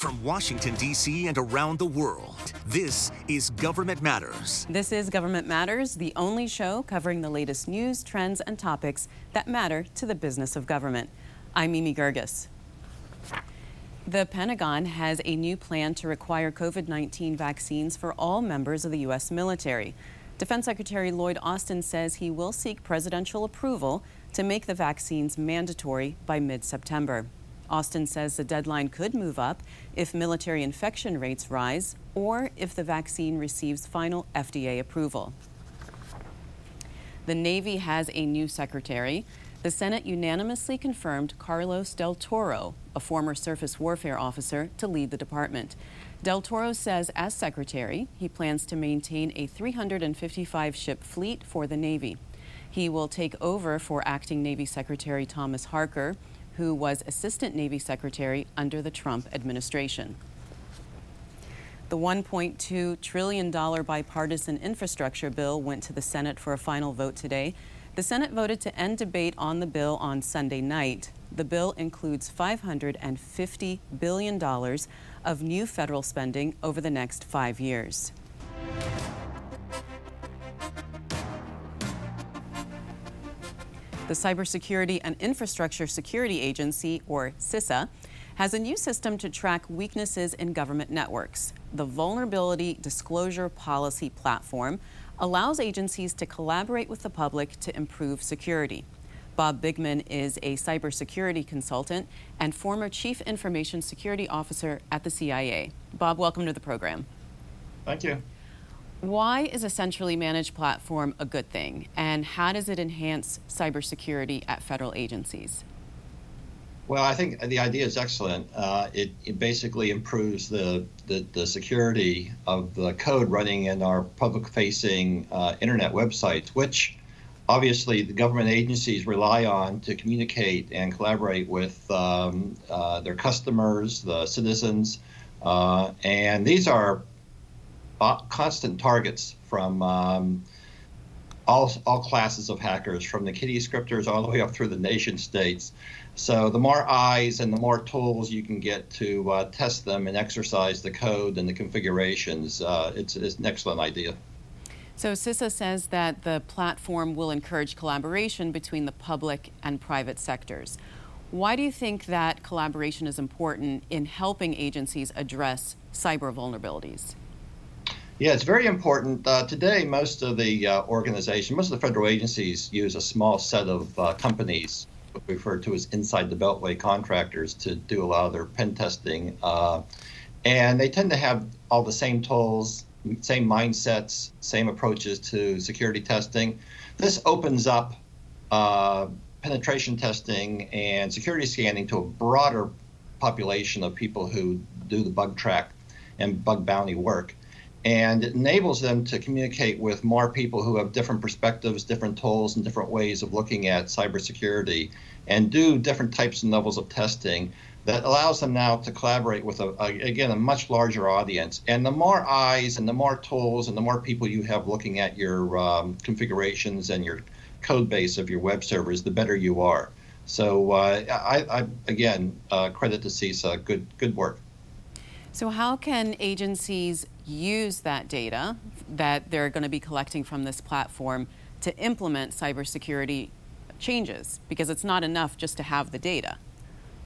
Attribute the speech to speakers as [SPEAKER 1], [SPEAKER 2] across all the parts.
[SPEAKER 1] From Washington, D.C. and around the world, this is Government Matters.
[SPEAKER 2] This is Government Matters, the only show covering the latest news, trends, and topics that matter to the business of government. I'm Mimi Geerges. The Pentagon has a new plan to require COVID 19 vaccines for all members of the U.S. military. Defense Secretary Lloyd Austin says he will seek presidential approval to make the vaccines mandatory by mid September. Austin says the deadline could move up if military infection rates rise or if the vaccine receives final FDA approval. The Navy has a new secretary. The Senate unanimously confirmed Carlos Del Toro, a former surface warfare officer, to lead the department. Del Toro says, as secretary, he plans to maintain a 355 ship fleet for the Navy. He will take over for acting Navy Secretary Thomas Harker who was Assistant Navy Secretary under the Trump administration. The $1.2 trillion bipartisan infrastructure bill went to the Senate for a final vote today. The Senate voted to end debate on the bill on Sunday night. The bill includes $550 billion of new federal spending over the next five years. The Cybersecurity and Infrastructure Security Agency, or CISA, has a new system to track weaknesses in government networks. The Vulnerability Disclosure Policy Platform allows agencies to collaborate with the public to improve security. Bob Bigman is a cybersecurity consultant and former Chief Information Security Officer at the CIA. Bob, welcome to the program.
[SPEAKER 3] Thank you.
[SPEAKER 2] Why is a centrally managed platform a good thing, and how does it enhance cybersecurity at federal agencies?
[SPEAKER 3] Well, I think the idea is excellent. Uh, it, it, basically improves the, the, the, security of the code running in our public facing uh, internet websites, which obviously the government agencies rely on to communicate and collaborate with um, uh, their customers, the citizens. Uh, and these are constant targets from um, all, all classes of hackers, from the kitty scripters all the way up through the nation states. So the more eyes and the more tools you can get to uh, test them and exercise the code and the configurations, uh, it's, it's an excellent idea.
[SPEAKER 2] So CISA says that the platform will encourage collaboration between the public and private sectors. Why do you think that collaboration is important in helping agencies address cyber vulnerabilities?
[SPEAKER 3] Yeah, it's very important. Uh, today, most of the uh, organization, most of the federal agencies use a small set of uh, companies, referred to as inside the beltway contractors, to do a lot of their pen testing. Uh, and they tend to have all the same tools, same mindsets, same approaches to security testing. This opens up uh, penetration testing and security scanning to a broader population of people who do the bug track and bug bounty work and it enables them to communicate with more people who have different perspectives, different tools, and different ways of looking at cybersecurity, and do different types and levels of testing. That allows them now to collaborate with a, a, again a much larger audience. And the more eyes and the more tools and the more people you have looking at your um, configurations and your code base of your web servers, the better you are. So uh, I, I, again uh, credit to CISA. Good good work.
[SPEAKER 2] So, how can agencies use that data that they're going to be collecting from this platform to implement cybersecurity changes? Because it's not enough just to have the data.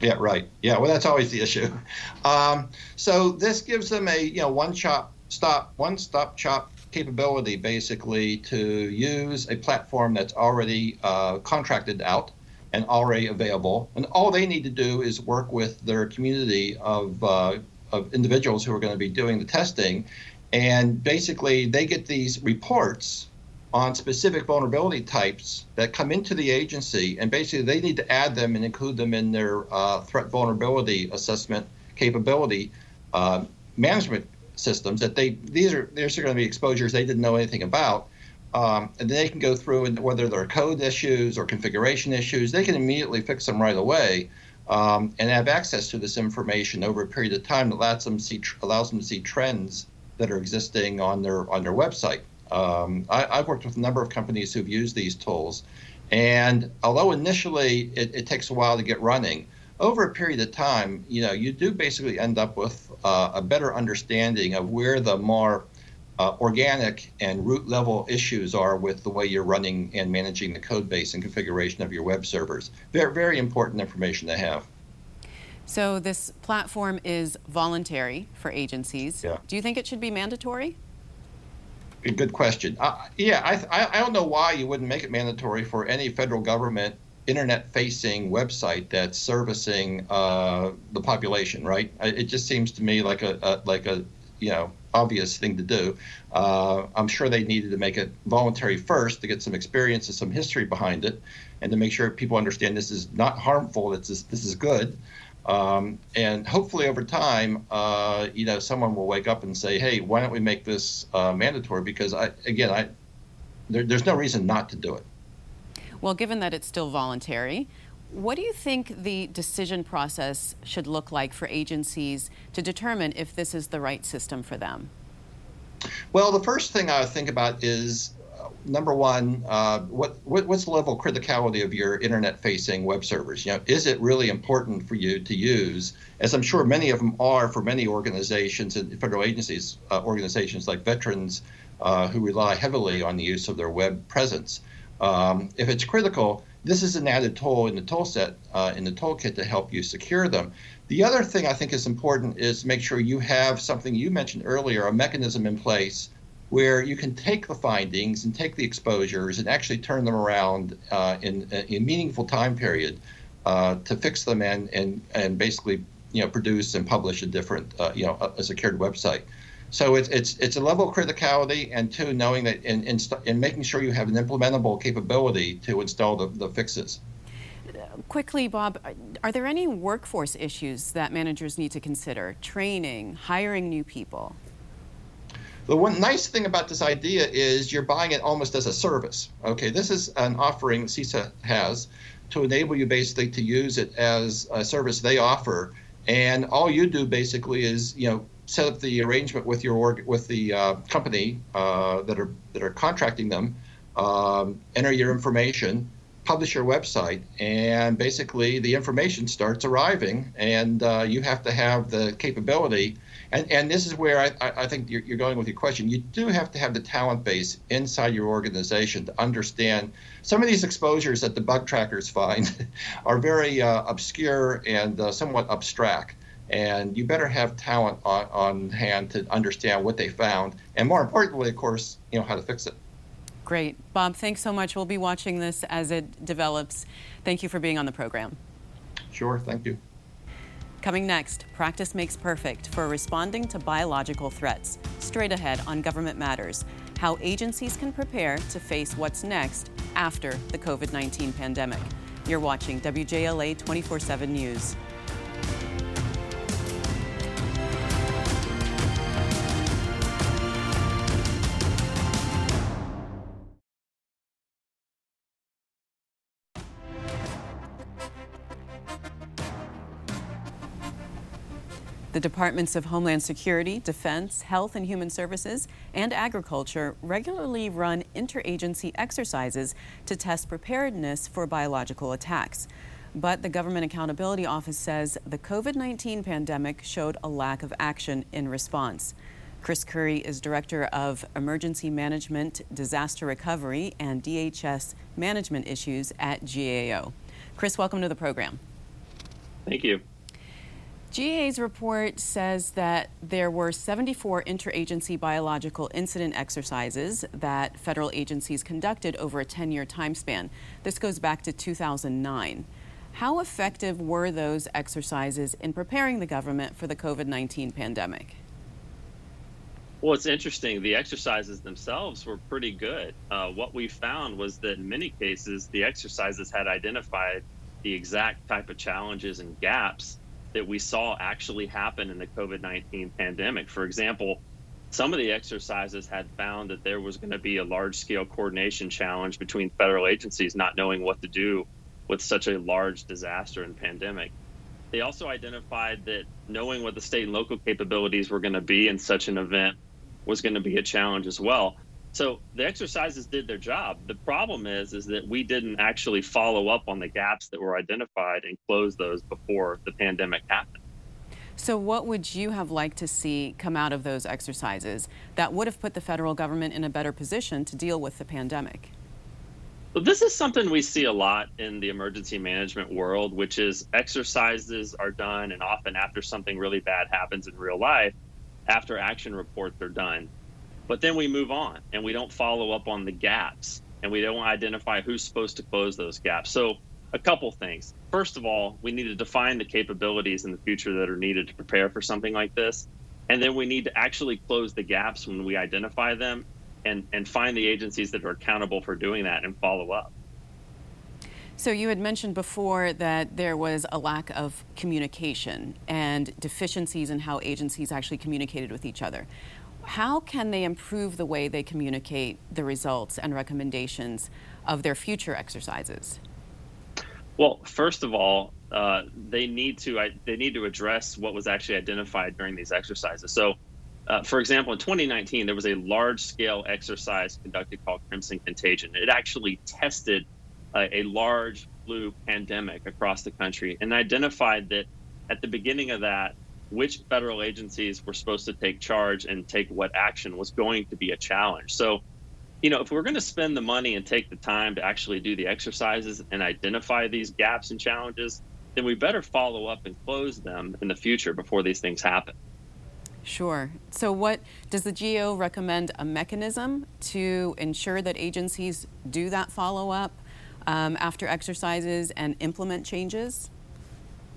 [SPEAKER 3] Yeah, right. Yeah, well, that's always the issue. Um, so this gives them a you know one shop stop, one stop shop capability basically to use a platform that's already uh, contracted out and already available, and all they need to do is work with their community of uh, of individuals who are going to be doing the testing. And basically, they get these reports on specific vulnerability types that come into the agency, and basically they need to add them and include them in their uh, threat vulnerability assessment capability uh, management systems. That they these are these are going to be exposures they didn't know anything about, um, and they can go through and whether they're code issues or configuration issues, they can immediately fix them right away um, and have access to this information over a period of time that allows them to see allows them to see trends that are existing on their on their website. Um, I, have worked with a number of companies who've used these tools, and although initially it, it, takes a while to get running, over a period of time, you know, you do basically end up with uh, a better understanding of where the more uh, organic and root level issues are with the way you're running and managing the code base and configuration of your web servers. Very, very important information to have.
[SPEAKER 2] So, this platform is voluntary for agencies.
[SPEAKER 3] Yeah.
[SPEAKER 2] Do you think it should be mandatory?
[SPEAKER 3] Good question. Uh, yeah, I, I don't know why you wouldn't make it mandatory for any federal government internet facing website that's servicing uh, the population, right? It just seems to me like a, a like a you know obvious thing to do. Uh, I'm sure they needed to make it voluntary first to get some experience and some history behind it, and to make sure people understand this is not harmful. This is this is good. Um, and hopefully over time, uh, you know, someone will wake up and say, "Hey, why don't we make this uh, mandatory?" Because I, again, I, there, there's no reason not to do it.
[SPEAKER 2] Well, given that it's still voluntary, what do you think the decision process should look like for agencies to determine if this is the right system for them?
[SPEAKER 3] Well, the first thing I think about is uh, number one, uh, what, what, what's the level of criticality of your internet-facing web servers? You know, is it really important for you to use? As I'm sure many of them are for many organizations and federal agencies, uh, organizations like veterans uh, who rely heavily on the use of their web presence. Um, if it's critical, this is an added tool in the tool set uh, in the toolkit to help you secure them. The other thing I think is important is make sure you have something you mentioned earlier, a mechanism in place where you can take the findings and take the exposures and actually turn them around uh, in, a meaningful time period uh, to fix them and, and, and basically you know produce and publish a different uh, you know a, a secured website. So it's it's it's a level of criticality, and two, knowing that in in, in making sure you have an implementable capability to install the, the fixes.
[SPEAKER 2] Quickly, Bob, are there any workforce issues that managers need to consider? Training, hiring new people.
[SPEAKER 3] The one nice thing about this idea is you're buying it almost as a service. Okay, this is an offering CISA has to enable you basically to use it as a service they offer, and all you do basically is you know set up the arrangement with your org, with the uh, company uh, that are that are contracting them, um, enter your information, publish your website, and basically the information starts arriving, and uh, you have to have the capability. And, and this is where I, I think you're, you're going with your question. You do have to have the talent base inside your organization to understand some of these exposures that the bug trackers find are very uh, obscure and uh, somewhat abstract and you better have talent on, on hand to understand what they found, and more importantly, of course, you know how to fix it.
[SPEAKER 2] Great. Bob, thanks so much. We'll be watching this as it develops. Thank you for being on the program.
[SPEAKER 3] Sure, thank you.
[SPEAKER 2] Coming next, Practice Makes Perfect for responding to biological threats. Straight ahead on Government Matters, how agencies can prepare to face what's next after the COVID 19 pandemic. You're watching WJLA 24 7 News. Departments of Homeland Security, Defense, Health and Human Services, and Agriculture regularly run interagency exercises to test preparedness for biological attacks. But the Government Accountability Office says the COVID 19 pandemic showed a lack of action in response. Chris Currie is Director of Emergency Management, Disaster Recovery, and DHS Management Issues at GAO. Chris, welcome to the program.
[SPEAKER 4] Thank you.
[SPEAKER 2] GA's report says that there were 74 interagency biological incident exercises that federal agencies conducted over a 10 year time span. This goes back to 2009. How effective were those exercises in preparing the government for the COVID 19 pandemic?
[SPEAKER 4] Well, it's interesting. The exercises themselves were pretty good. Uh, what we found was that in many cases, the exercises had identified the exact type of challenges and gaps that we saw actually happen in the COVID 19 pandemic. For example, some of the exercises had found that there was going to be a large scale coordination challenge between federal agencies not knowing what to do with such a large disaster and pandemic. They also identified that knowing what the state and local capabilities were going to be in such an event was going to be a challenge as well. So the exercises did their job. The problem is, is that we didn't actually follow up on the gaps that were identified and close those before the pandemic happened.
[SPEAKER 2] So, what would you have liked to see come out of those exercises that would have put the federal government in a better position to deal with the pandemic?
[SPEAKER 4] Well, this is something we see a lot in the emergency management world, which is exercises are done, and often after something really bad happens in real life, after action reports are done. But then we move on and we don't follow up on the gaps and we don't identify who's supposed to close those gaps. So, a couple things. First of all, we need to define the capabilities in the future that are needed to prepare for something like this. And then we need to actually close the gaps when we identify them and, and find the agencies that are accountable for doing that and follow up.
[SPEAKER 2] So, you had mentioned before that there was a lack of communication and deficiencies in how agencies actually communicated with each other. How can they improve the way they communicate the results and recommendations of their future exercises?
[SPEAKER 4] Well, first of all, uh, they need to they need to address what was actually identified during these exercises. So, uh, for example, in 2019, there was a large scale exercise conducted called Crimson Contagion. It actually tested uh, a large flu pandemic across the country and identified that at the beginning of that, which federal agencies were supposed to take charge and take what action was going to be a challenge. So, you know, if we're going to spend the money and take the time to actually do the exercises and identify these gaps and challenges, then we better follow up and close them in the future before these things happen.
[SPEAKER 2] Sure. So, what does the GAO recommend a mechanism to ensure that agencies do that follow up um, after exercises and implement changes?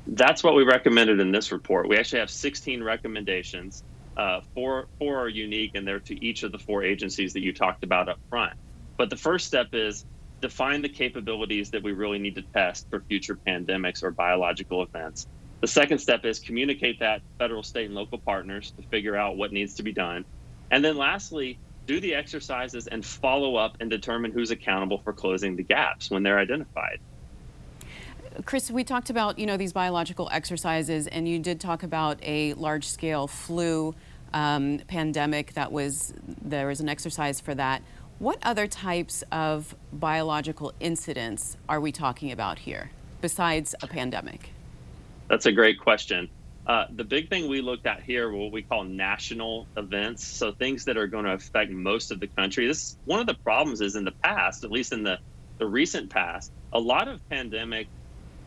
[SPEAKER 4] That's what we recommended in this report. We actually have 16 recommendations uh, four, four are unique and they're to each of the four agencies that you talked about up front. But the first step is define the capabilities that we really need to test for future pandemics or biological events. The second step is communicate that federal, state, and local partners to figure out what needs to be done. And then lastly, do the exercises and follow up and determine who's accountable for closing the gaps when they're identified.
[SPEAKER 2] Chris, we talked about you know these biological exercises, and you did talk about a large-scale flu um, pandemic. That was there was an exercise for that. What other types of biological incidents are we talking about here besides a pandemic?
[SPEAKER 4] That's a great question. Uh, the big thing we looked at here were what we call national events. So things that are going to affect most of the country. This one of the problems is in the past, at least in the, the recent past, a lot of pandemic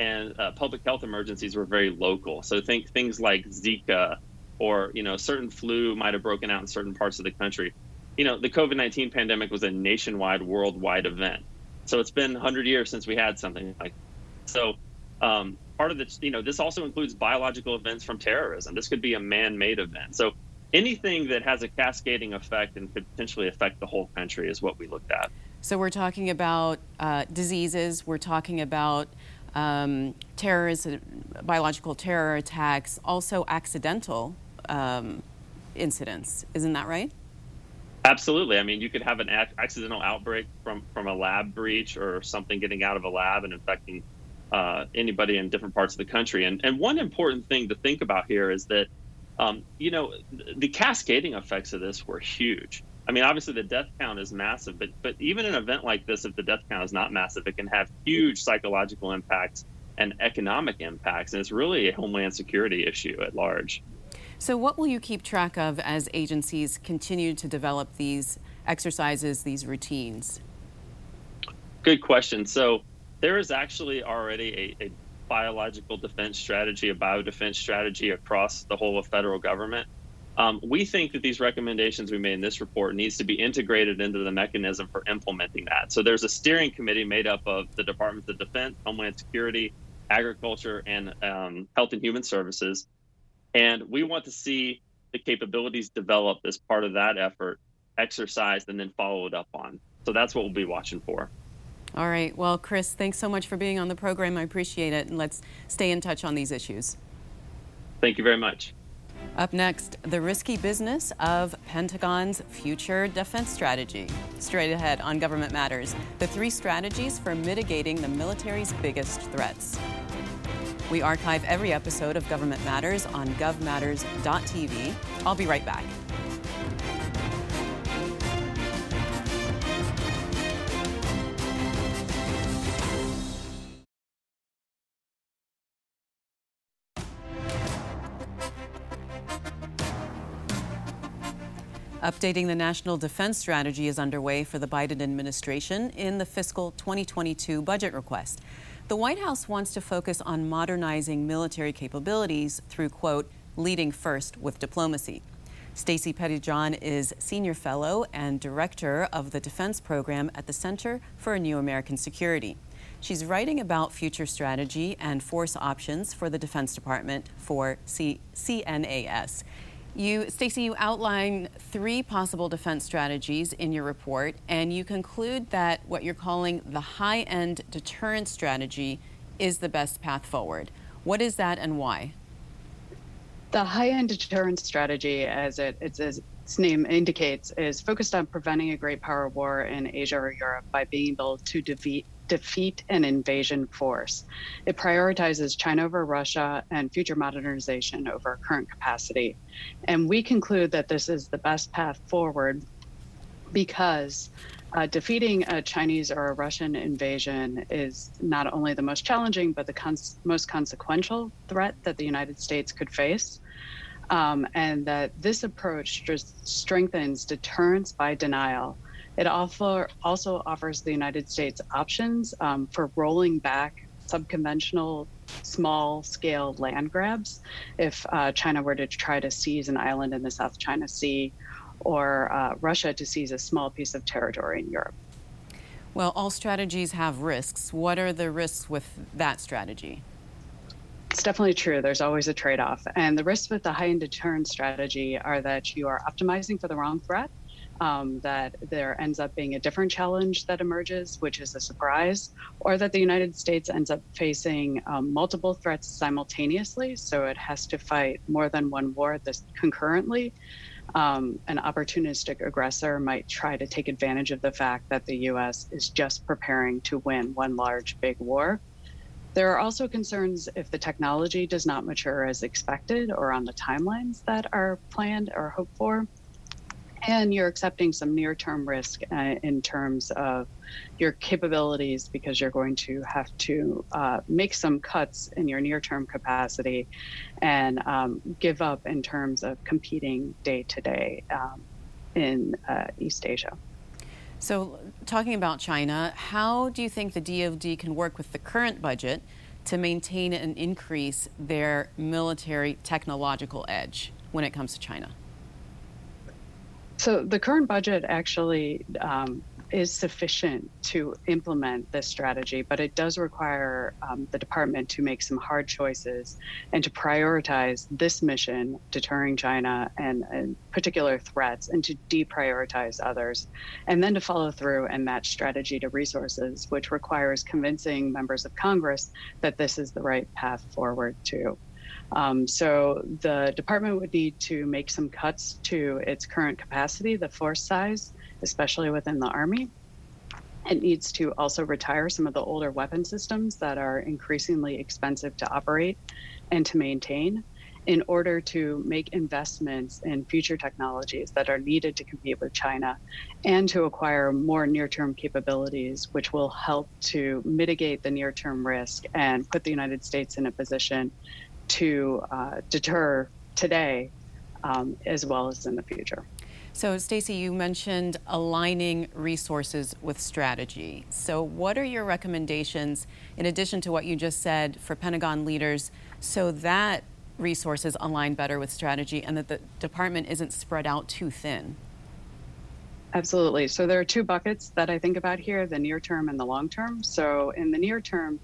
[SPEAKER 4] and uh, public health emergencies were very local. So think things like Zika or you know certain flu might have broken out in certain parts of the country. You know, the COVID nineteen pandemic was a nationwide, worldwide event. So it's been 100 years since we had something like. So um, part of the you know this also includes biological events from terrorism. This could be a man-made event. So anything that has a cascading effect and could potentially affect the whole country is what we looked at.
[SPEAKER 2] So we're talking about uh, diseases. We're talking about um, terrorism, biological terror attacks, also accidental um, incidents. Isn't that right?
[SPEAKER 4] Absolutely. I mean, you could have an accidental outbreak from, from a lab breach or something getting out of a lab and infecting uh, anybody in different parts of the country. And, and one important thing to think about here is that, um, you know, the cascading effects of this were huge. I mean, obviously the death count is massive, but but even an event like this, if the death count is not massive, it can have huge psychological impacts and economic impacts, and it's really a homeland security issue at large.
[SPEAKER 2] So, what will you keep track of as agencies continue to develop these exercises, these routines?
[SPEAKER 4] Good question. So, there is actually already a, a biological defense strategy, a biodefense strategy across the whole of federal government. Um, we think that these recommendations we made in this report needs to be integrated into the mechanism for implementing that. So there's a steering committee made up of the Departments of Defense, Homeland Security, Agriculture, and um, Health and Human Services. And we want to see the capabilities developed as part of that effort, exercised, and then followed up on. So that's what we'll be watching for.
[SPEAKER 2] All right. Well, Chris, thanks so much for being on the program. I appreciate it. And let's stay in touch on these issues.
[SPEAKER 4] Thank you very much.
[SPEAKER 2] Up next, the risky business of Pentagon's future defense strategy. Straight ahead on Government Matters, the three strategies for mitigating the military's biggest threats. We archive every episode of Government Matters on govmatters.tv. I'll be right back. Updating the national defense strategy is underway for the Biden administration in the fiscal 2022 budget request. The White House wants to focus on modernizing military capabilities through, quote, leading first with diplomacy. Stacie Pettyjohn is Senior Fellow and Director of the Defense Program at the Center for a New American Security. She's writing about future strategy and force options for the Defense Department for C- CNAS. You, Stacie, you outline three possible defense strategies in your report, and you conclude that what you're calling the high-end deterrence strategy is the best path forward. What is that, and why?
[SPEAKER 5] The high-end deterrence strategy, as it, it's, as its name indicates, is focused on preventing a great power war in Asia or Europe by being able to defeat defeat an invasion force. It prioritizes China over Russia and future modernization over current capacity. And we conclude that this is the best path forward because uh, defeating a Chinese or a Russian invasion is not only the most challenging, but the cons- most consequential threat that the United States could face. Um, and that this approach just strengthens deterrence by denial it also, also offers the United States options um, for rolling back subconventional small scale land grabs if uh, China were to try to seize an island in the South China Sea or uh, Russia to seize a small piece of territory in Europe.
[SPEAKER 2] Well, all strategies have risks. What are the risks with that strategy?
[SPEAKER 5] It's definitely true. There's always a trade off. And the risks with the high end deterrence strategy are that you are optimizing for the wrong threat um, that there ends up being a different challenge that emerges, which is a surprise, or that the United States ends up facing um, multiple threats simultaneously. So it has to fight more than one war this concurrently. Um, an opportunistic aggressor might try to take advantage of the fact that the U.S. is just preparing to win one large big war. There are also concerns if the technology does not mature as expected or on the timelines that are planned or hoped for and you're accepting some near-term risk uh, in terms of your capabilities because you're going to have to uh, make some cuts in your near-term capacity and um, give up in terms of competing day to day um, in uh, East Asia.
[SPEAKER 2] So, talking about China, how do you think the DoD can work with the current budget to maintain and increase their military technological edge when it comes to China?
[SPEAKER 5] So the current budget actually um, is sufficient to implement this strategy, but it does require um, the department to make some hard choices and to prioritize this mission, deterring China and, and particular threats, and to deprioritize others, and then to follow through and match strategy to resources, which requires convincing members of Congress that this is the right path forward to. Um, so the department would need to make some cuts to its current capacity, the force size, especially within the Army. It needs to also retire some of the older weapon systems that are increasingly expensive to operate and to maintain in order to make investments in future technologies that are needed to compete with China and to acquire more near term capabilities, which will help to mitigate the near term risk and put the United States in a position to uh, deter today um, as well as in the future.
[SPEAKER 2] So, Stacie, you mentioned aligning resources with strategy. So, what are your recommendations, in addition to what you just said, for Pentagon leaders so that resources align better with strategy and that the department isn't spread out too thin?
[SPEAKER 5] Absolutely. So, there are two buckets that I think about here the near term and the long term. So, in the near term,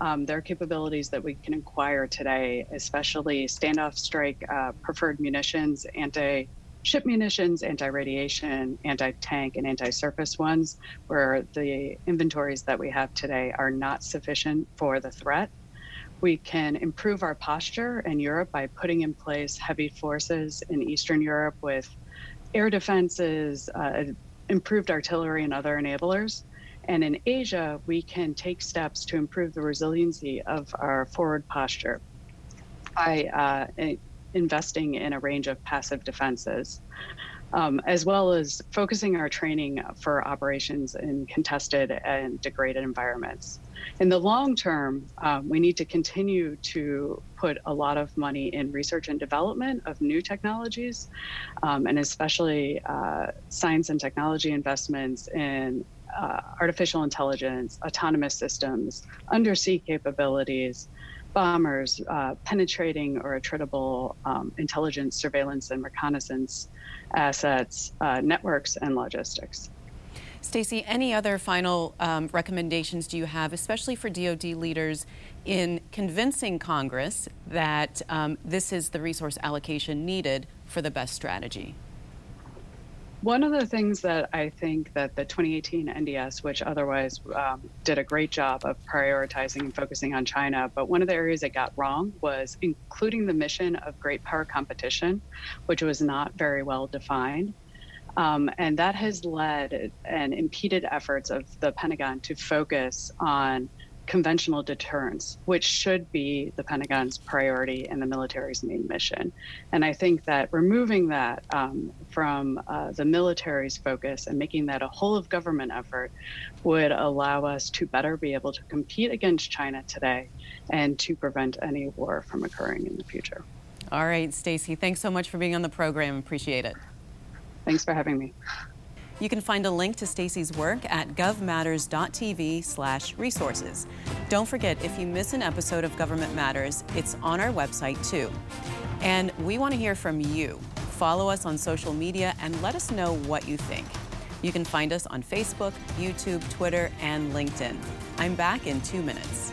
[SPEAKER 5] um, there are capabilities that we can acquire today, especially standoff strike uh, preferred munitions, anti ship munitions, anti radiation, anti tank, and anti surface ones, where the inventories that we have today are not sufficient for the threat. We can improve our posture in Europe by putting in place heavy forces in Eastern Europe with air defenses, uh, improved artillery, and other enablers. And in Asia, we can take steps to improve the resiliency of our forward posture by uh, investing in a range of passive defenses, um, as well as focusing our training for operations in contested and degraded environments. In the long term, um, we need to continue to put a lot of money in research and development of new technologies, um, and especially uh, science and technology investments in uh, artificial intelligence, autonomous systems, undersea capabilities, bombers, uh, penetrating or attritable um, intelligence, surveillance, and reconnaissance assets, uh, networks, and logistics.
[SPEAKER 2] Stacie, any other final um, recommendations do you have, especially for DoD leaders, in convincing Congress that um, this is the resource allocation needed for the best strategy?
[SPEAKER 5] One of the things that I think that the 2018 NDS, which otherwise um, did a great job of prioritizing and focusing on China, but one of the areas it got wrong was including the mission of great power competition, which was not very well defined. Um, and that has led and impeded efforts of the Pentagon to focus on conventional deterrence, which should be the Pentagon's priority and the military's main mission. And I think that removing that um, from uh, the military's focus and making that a whole of government effort would allow us to better be able to compete against China today and to prevent any war from occurring in the future.
[SPEAKER 2] All right, Stacie, thanks so much for being on the program. Appreciate it.
[SPEAKER 5] Thanks for having me.
[SPEAKER 2] You can find a link to Stacie's work at govmatters.tv slash resources. Don't forget, if you miss an episode of Government Matters, it's on our website too. And we want to hear from you. Follow us on social media and let us know what you think. You can find us on Facebook, YouTube, Twitter, and LinkedIn. I'm back in two minutes.